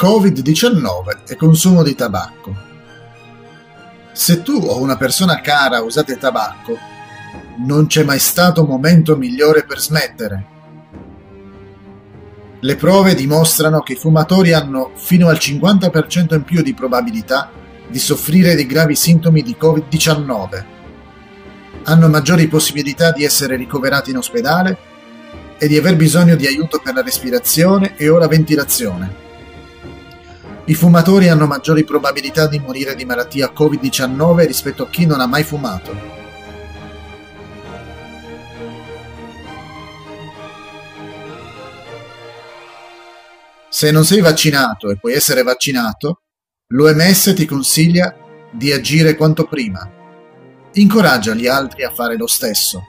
Covid-19 e consumo di tabacco. Se tu o una persona cara usate tabacco, non c'è mai stato momento migliore per smettere. Le prove dimostrano che i fumatori hanno fino al 50% in più di probabilità di soffrire di gravi sintomi di Covid-19. Hanno maggiori possibilità di essere ricoverati in ospedale e di aver bisogno di aiuto per la respirazione e o la ventilazione. I fumatori hanno maggiori probabilità di morire di malattia Covid-19 rispetto a chi non ha mai fumato. Se non sei vaccinato e puoi essere vaccinato, l'OMS ti consiglia di agire quanto prima. Incoraggia gli altri a fare lo stesso.